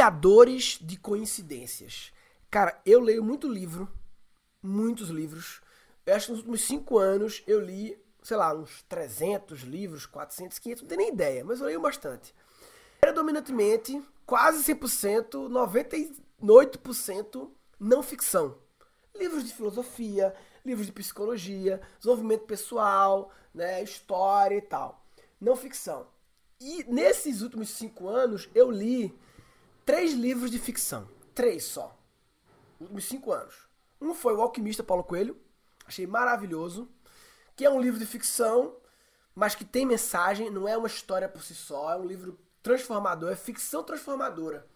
Criadores de coincidências. Cara, eu leio muito livro, muitos livros. Eu acho que nos últimos cinco anos eu li, sei lá, uns 300 livros, 400, 500, não tenho nem ideia, mas eu leio bastante. Predominantemente, quase 100%, 98% não ficção. Livros de filosofia, livros de psicologia, desenvolvimento pessoal, né, história e tal. Não ficção. E nesses últimos cinco anos eu li três livros de ficção. Três só. Últimos cinco anos. Um foi O Alquimista Paulo Coelho. Achei maravilhoso. Que é um livro de ficção, mas que tem mensagem, não é uma história por si só. É um livro transformador, é ficção transformadora.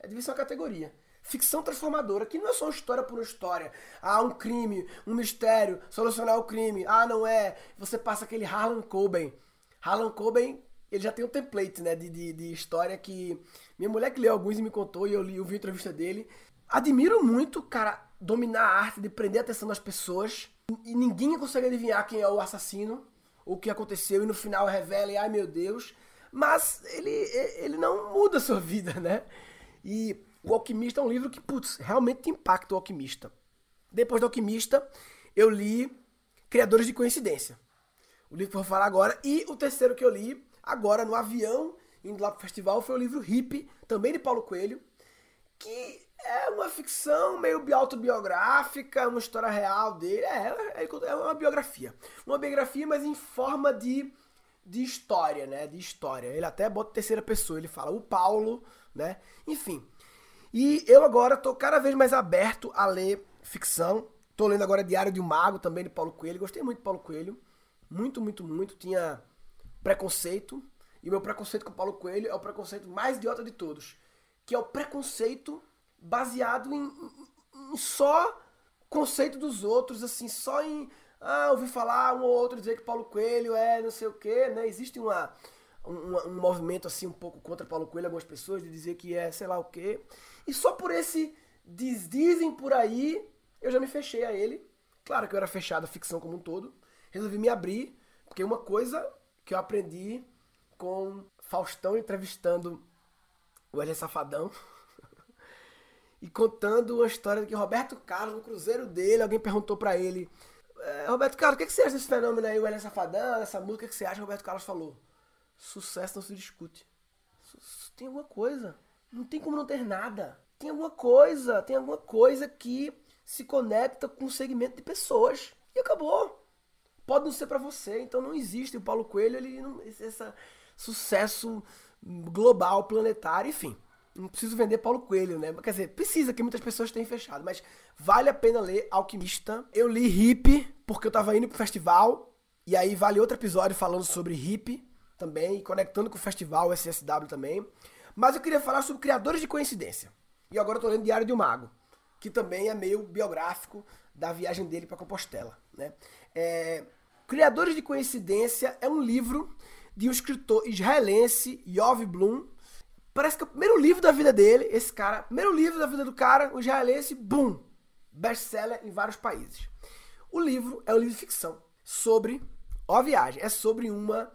É de uma categoria. Ficção transformadora, que não é só uma história por uma história. Ah, um crime, um mistério, solucionar o crime. Ah, não é. Você passa aquele Harlan Coben. Harlan Coben, ele já tem um template, né, de, de, de história que minha mulher que leu alguns e me contou e eu li, eu vi a entrevista dele. Admiro muito, cara, dominar a arte de prender a atenção das pessoas e ninguém consegue adivinhar quem é o assassino, o que aconteceu e no final revela e ai meu Deus. Mas ele, ele não muda a sua vida, né? E O Alquimista é um livro que, putz, realmente impacta o alquimista. Depois do Alquimista, eu li Criadores de Coincidência. O livro que eu vou falar agora. E o terceiro que eu li, agora no avião, indo lá pro festival, foi o livro Hip, também de Paulo Coelho, que é uma ficção meio autobiográfica, uma história real dele. É, é, é uma biografia. Uma biografia, mas em forma de, de história, né? De história. Ele até bota terceira pessoa, ele fala o Paulo, né? Enfim. E eu agora tô cada vez mais aberto a ler ficção. Tô lendo agora Diário de um Mago, também de Paulo Coelho. Gostei muito de Paulo Coelho. Muito, muito, muito. Tinha preconceito. E meu preconceito com Paulo Coelho é o preconceito mais idiota de todos. Que é o preconceito baseado em, em, em só conceito dos outros, assim, só em. Ah, ouvi falar um ou outro dizer que Paulo Coelho é não sei o quê, né? Existe uma, um, um, movimento assim um pouco contra Paulo Coelho, algumas pessoas, de dizer que é sei lá o quê. E só por esse diz, dizem por aí, eu já me fechei a ele. Claro que eu era fechado a ficção como um todo. Resolvi me abrir, porque uma coisa que eu aprendi com Faustão entrevistando o Wesley Safadão e contando uma história de que Roberto Carlos, no cruzeiro dele, alguém perguntou para ele: é, Roberto Carlos, o que, que você acha desse fenômeno aí, o Wesley Safadão, essa música, o que você acha? Roberto Carlos falou: Sucesso não se discute. Tem alguma coisa. Não tem como não ter nada. Tem alguma coisa, tem alguma coisa que se conecta com um segmento de pessoas. E acabou. Pode não ser para você, então não existe. O Paulo Coelho, ele não. Esse sucesso global, planetário, enfim. Não preciso vender Paulo Coelho, né? Quer dizer, precisa, que muitas pessoas têm fechado, mas vale a pena ler Alquimista. Eu li Hip, porque eu tava indo pro festival, e aí vale outro episódio falando sobre Hip também, conectando com o festival SSW também. Mas eu queria falar sobre Criadores de Coincidência. E agora eu tô lendo Diário de um Mago, que também é meio biográfico da viagem dele para Compostela, né? É... Criadores de Coincidência é um livro de um escritor israelense, Yov Blum. Parece que é o primeiro livro da vida dele, esse cara, primeiro livro da vida do cara, o israelense, boom, best-seller em vários países. O livro é um livro de ficção sobre, a viagem, é sobre uma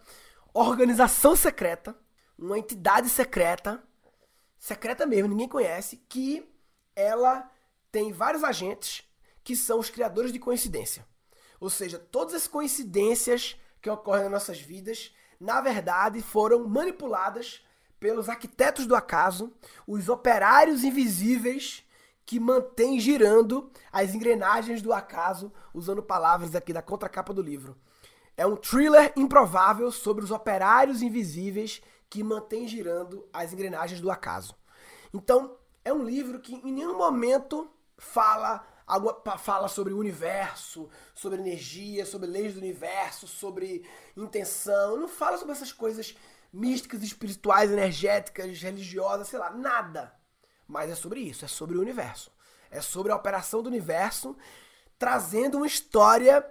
organização secreta, uma entidade secreta, secreta mesmo, ninguém conhece, que ela tem vários agentes que são os criadores de coincidência. Ou seja, todas as coincidências que ocorrem nas nossas vidas na verdade, foram manipuladas pelos arquitetos do acaso, os operários invisíveis que mantêm girando as engrenagens do acaso, usando palavras aqui da contracapa do livro. É um thriller improvável sobre os operários invisíveis que mantêm girando as engrenagens do acaso. Então, é um livro que em nenhum momento fala fala sobre o universo, sobre energia, sobre leis do universo, sobre intenção. Não fala sobre essas coisas místicas, espirituais, energéticas, religiosas, sei lá, nada. Mas é sobre isso, é sobre o universo. É sobre a operação do universo, trazendo uma história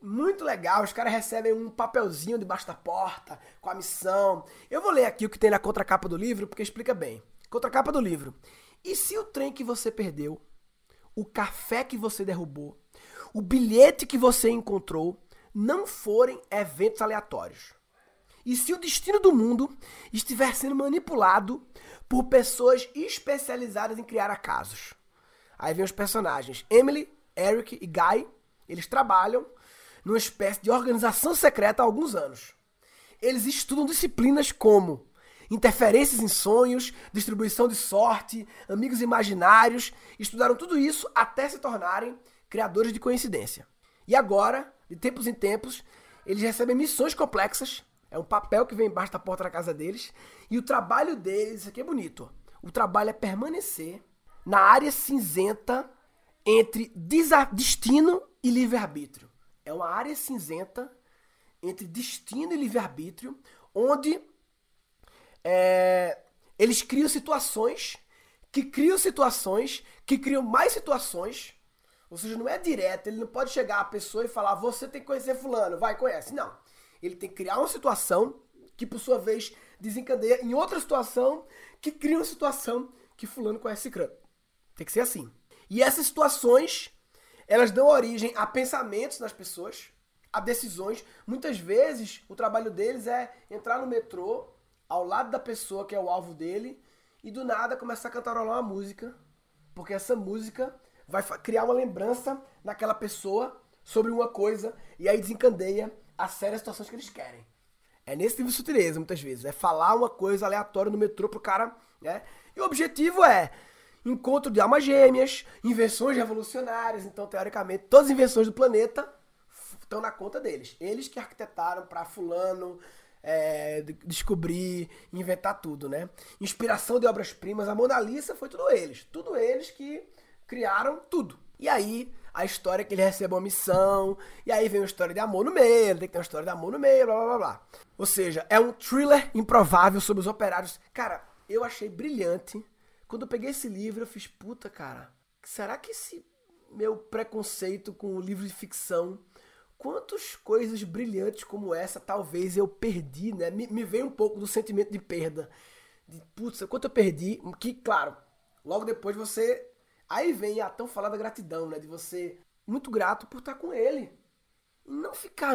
muito legal. Os caras recebem um papelzinho debaixo da porta com a missão. Eu vou ler aqui o que tem na contracapa do livro, porque explica bem. Contracapa do livro. E se o trem que você perdeu o café que você derrubou, o bilhete que você encontrou não forem eventos aleatórios. E se o destino do mundo estiver sendo manipulado por pessoas especializadas em criar acasos. Aí vem os personagens Emily, Eric e Guy. Eles trabalham numa espécie de organização secreta há alguns anos. Eles estudam disciplinas como interferências em sonhos, distribuição de sorte, amigos imaginários. Estudaram tudo isso até se tornarem criadores de coincidência. E agora, de tempos em tempos, eles recebem missões complexas. É um papel que vem embaixo da porta da casa deles. E o trabalho deles, isso aqui é bonito. O trabalho é permanecer na área cinzenta entre destino e livre-arbítrio. É uma área cinzenta entre destino e livre-arbítrio, onde é, eles criam situações que criam situações que criam mais situações. Ou seja, não é direto, ele não pode chegar a pessoa e falar, você tem que conhecer fulano, vai, conhece. Não. Ele tem que criar uma situação que, por sua vez, desencadeia em outra situação que cria uma situação que fulano conhece cicrano. Tem que ser assim. E essas situações, elas dão origem a pensamentos nas pessoas, a decisões. Muitas vezes, o trabalho deles é entrar no metrô, ao lado da pessoa que é o alvo dele, e do nada começar a cantarolar uma música, porque essa música vai criar uma lembrança naquela pessoa sobre uma coisa, e aí desencandeia as sérias situações que eles querem. É nesse nível de sutileza, muitas vezes. É falar uma coisa aleatória no metrô pro cara, né? E o objetivo é encontro de almas gêmeas, invenções revolucionárias. Então, teoricamente, todas as invenções do planeta estão na conta deles. Eles que arquitetaram para fulano é, descobrir, inventar tudo, né? Inspiração de obras-primas, a Mona Lisa foi tudo eles. Tudo eles que criaram tudo. E aí, a história é que ele recebe uma missão, e aí vem uma história de amor no meio, tem que ter uma história de amor no meio, blá blá blá blá. Ou seja, é um thriller improvável sobre os operários. Cara, eu achei brilhante. Quando eu peguei esse livro, eu fiz, puta, cara, será que esse meu preconceito com o livro de ficção quantas coisas brilhantes como essa talvez eu perdi, né? Me, me veio um pouco do sentimento de perda. De, putz, quanto eu perdi, que, claro, logo depois você. Aí vem a tão falada gratidão, né? De você muito grato por estar com ele. Não ficar,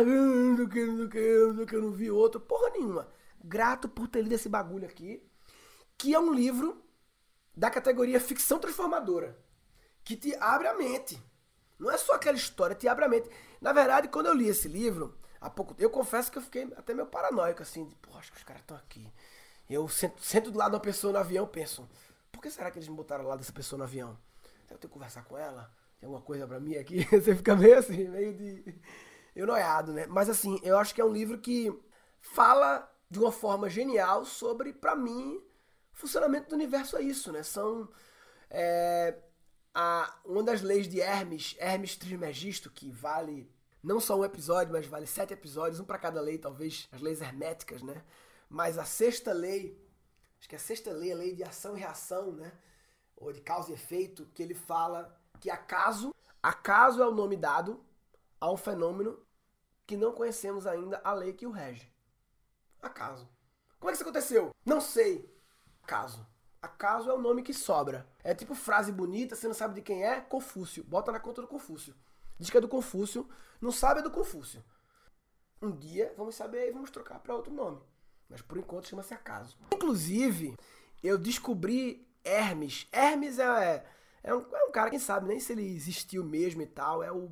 quero, não quero, não vi outro, porra nenhuma. Grato por ter lido esse bagulho aqui, que é um livro da categoria ficção transformadora, que te abre a mente. Não é só aquela história, te abre a mente. Na verdade, quando eu li esse livro, há pouco eu confesso que eu fiquei até meio paranoico, assim, de, pô, acho que os caras estão aqui. Eu sento, sento do lado de uma pessoa no avião penso, por que será que eles me botaram lá dessa pessoa no avião? Eu tenho que conversar com ela? Tem alguma coisa para mim aqui? Você fica meio assim, meio de. Eu noiado, né? Mas assim, eu acho que é um livro que fala de uma forma genial sobre, para mim, o funcionamento do universo é isso, né? São. É, a, uma das leis de Hermes, Hermes Trismegisto, que vale não só um episódio, mas vale sete episódios, um para cada lei, talvez as leis herméticas, né? Mas a sexta lei, acho que a sexta lei, a lei de ação e reação, né? Ou de causa e efeito, que ele fala que acaso, acaso é o nome dado a um fenômeno que não conhecemos ainda a lei que o rege. Acaso. Como é que isso aconteceu? Não sei. Acaso. Acaso é o nome que sobra. É tipo frase bonita, você não sabe de quem é? Confúcio. Bota na conta do Confúcio. Diz que é do Confúcio, não sabe é do Confúcio. Um dia vamos saber e vamos trocar para outro nome. Mas por enquanto chama-se Acaso. Inclusive, eu descobri Hermes. Hermes é, é, um, é um cara, quem sabe, nem se ele existiu mesmo e tal. É o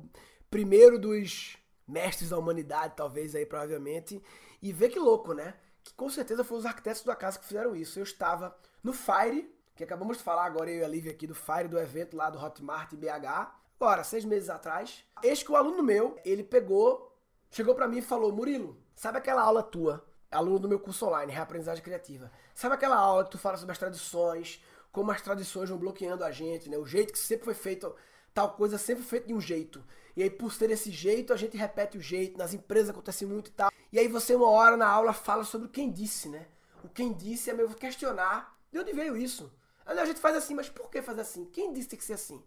primeiro dos mestres da humanidade, talvez aí, provavelmente. E vê que louco, né? Que com certeza foram os arquitetos da casa que fizeram isso. Eu estava no Fire, que acabamos de falar agora, eu e a Lívia aqui do Fire, do evento lá do Hotmart BH. Agora, seis meses atrás, eis que o aluno meu, ele pegou, chegou para mim e falou, Murilo, sabe aquela aula tua, aluno do meu curso online, Reaprendizagem Criativa, sabe aquela aula que tu fala sobre as tradições, como as tradições vão bloqueando a gente, né? O jeito que sempre foi feito, tal coisa sempre foi feito de um jeito. E aí, por ter esse jeito, a gente repete o jeito, nas empresas acontece muito e tal. E aí você, uma hora na aula, fala sobre o quem disse, né? O quem disse é meio questionar de onde veio isso? Aí a gente faz assim, mas por que fazer assim? Quem disse que tem que ser assim?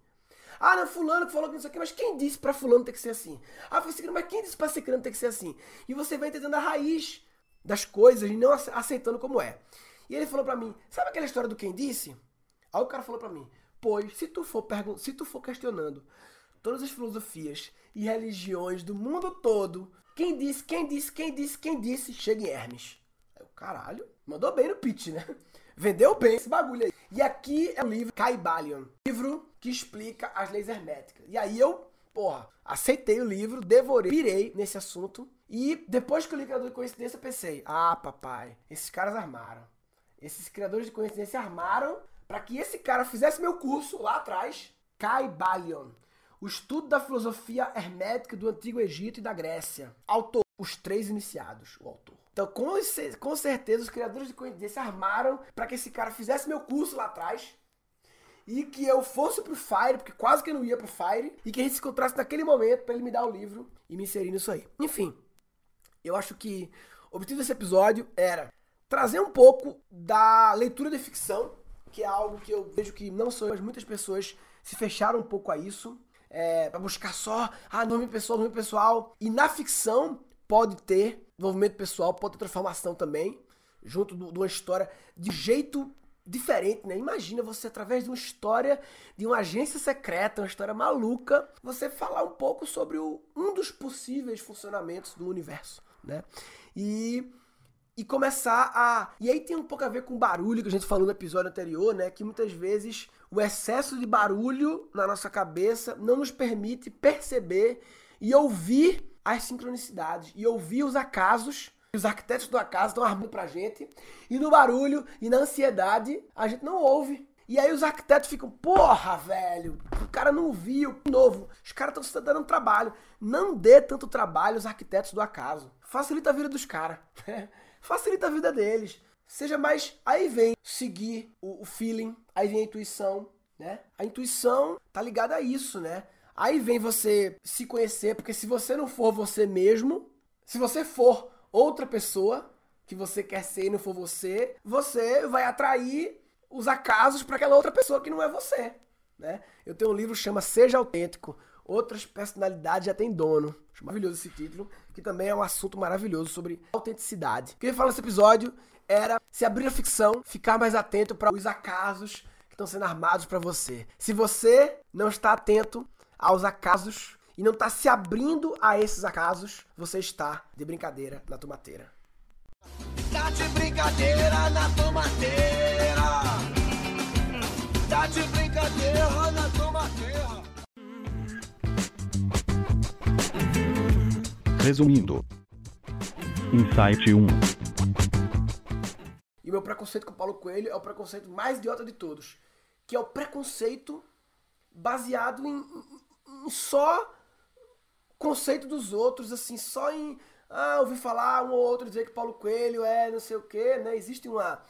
Ah, não, fulano que falou que não sei o que, mas quem disse pra fulano ter que ser assim? Ah, foi ciclano, mas quem disse pra ciclano ter que ser assim? E você vai entendendo a raiz das coisas e não aceitando como é. E ele falou pra mim, sabe aquela história do quem disse? Aí o cara falou pra mim, pois, se tu for, se tu for questionando todas as filosofias e religiões do mundo todo, quem disse, quem disse, quem disse, quem disse, chega em Hermes. Aí o caralho, mandou bem no pitch, né? Vendeu bem esse bagulho aí. E aqui é o livro Caibalion, livro que explica as leis herméticas. E aí eu, porra, aceitei o livro, devorei, pirei nesse assunto. E depois que eu li Criador de Coincidência, eu pensei: ah, papai, esses caras armaram. Esses criadores de coincidência armaram para que esse cara fizesse meu curso lá atrás, Caibalion. O estudo da filosofia hermética do Antigo Egito e da Grécia. Autor, os três iniciados, o autor. Então, com, com certeza, os criadores de coincidência armaram para que esse cara fizesse meu curso lá atrás e que eu fosse pro Fire, porque quase que eu não ia pro Fire, e que a gente se encontrasse naquele momento para ele me dar o livro e me inserir nisso aí. Enfim, eu acho que o objetivo desse episódio era trazer um pouco da leitura de ficção, que é algo que eu vejo que não sou, mas muitas pessoas se fecharam um pouco a isso é, para buscar só ah, nome pessoal, nome pessoal. E na ficção pode ter desenvolvimento pessoal, pode ter transformação também, junto de uma história de jeito diferente, né? Imagina você, através de uma história de uma agência secreta, uma história maluca, você falar um pouco sobre o, um dos possíveis funcionamentos do universo, né? E e começar a. E aí tem um pouco a ver com o barulho que a gente falou no episódio anterior, né? Que muitas vezes o excesso de barulho na nossa cabeça não nos permite perceber e ouvir as sincronicidades e ouvir os acasos. Os arquitetos do acaso estão armando pra gente. E no barulho e na ansiedade, a gente não ouve. E aí os arquitetos ficam, porra, velho, o cara não viu, novo, os caras estão se dando trabalho. Não dê tanto trabalho aos arquitetos do acaso. Facilita a vida dos caras. facilita a vida deles. Seja mais. Aí vem seguir o feeling, aí vem a intuição, né? A intuição tá ligada a isso, né? Aí vem você se conhecer, porque se você não for você mesmo, se você for outra pessoa que você quer ser e não for você, você vai atrair os acasos para aquela outra pessoa que não é você, né? Eu tenho um livro que chama Seja Autêntico. Outras personalidades já têm dono. Acho maravilhoso esse título, que também é um assunto maravilhoso sobre autenticidade. O que eu ia falar nesse episódio era se abrir a ficção, ficar mais atento para os acasos que estão sendo armados para você. Se você não está atento aos acasos e não está se abrindo a esses acasos, você está de brincadeira na tomateira. Tá de brincadeira na tomateira. Tá de brincadeira na tomateira. Resumindo. Insight 1. E o meu preconceito com o Paulo Coelho é o preconceito mais idiota de todos. Que é o preconceito baseado em só conceito dos outros, assim, só em. Ah, ouvi falar um ou outro dizer que Paulo Coelho é não sei o quê, né? Existe uma,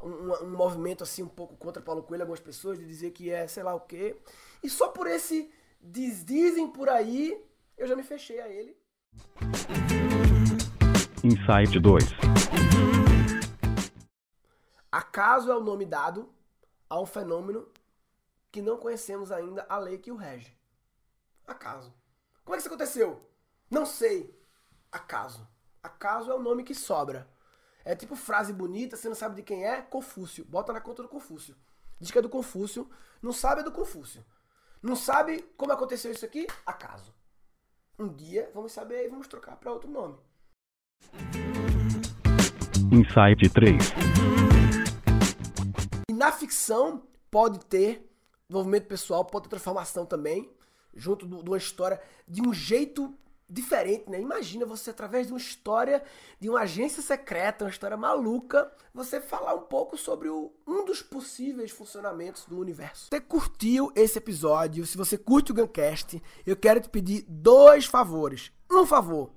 um, um movimento assim um pouco contra Paulo Coelho, algumas pessoas, de dizer que é sei lá o quê. E só por esse diz, dizem por aí, eu já me fechei a ele. Insight 2 Acaso é o nome dado a um fenômeno que não conhecemos ainda a lei que o rege. Acaso. Como é que isso aconteceu? Não sei. Acaso. Acaso é o nome que sobra. É tipo frase bonita, você não sabe de quem é? Confúcio. Bota na conta do Confúcio. Diz que é do Confúcio. Não sabe é do Confúcio. Não sabe como aconteceu isso aqui? Acaso. Um dia vamos saber e vamos trocar para outro nome. Insight 3 E na ficção pode ter desenvolvimento pessoal, pode ter transformação também, junto de uma história de um jeito diferente, né? Imagina você, através de uma história de uma agência secreta, uma história maluca, você falar um pouco sobre o, um dos possíveis funcionamentos do universo. Você curtiu esse episódio, se você curte o Guncast, eu quero te pedir dois favores. Um favor,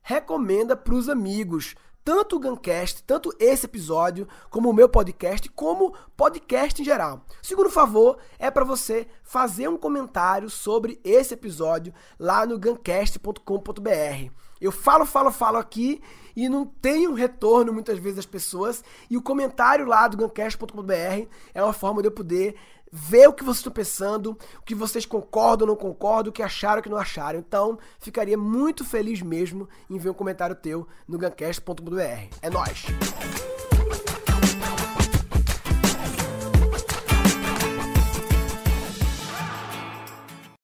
recomenda para os amigos tanto o Guncast, tanto esse episódio, como o meu podcast, como podcast em geral. O segundo favor é para você fazer um comentário sobre esse episódio lá no guncast.com.br. Eu falo, falo, falo aqui e não tenho retorno muitas vezes das pessoas. E o comentário lá do guncast.com.br é uma forma de eu poder ver o que vocês estão pensando, o que vocês concordam ou não concordam, o que acharam ou que não acharam. Então, ficaria muito feliz mesmo em ver um comentário teu no gancast.br. É nóis!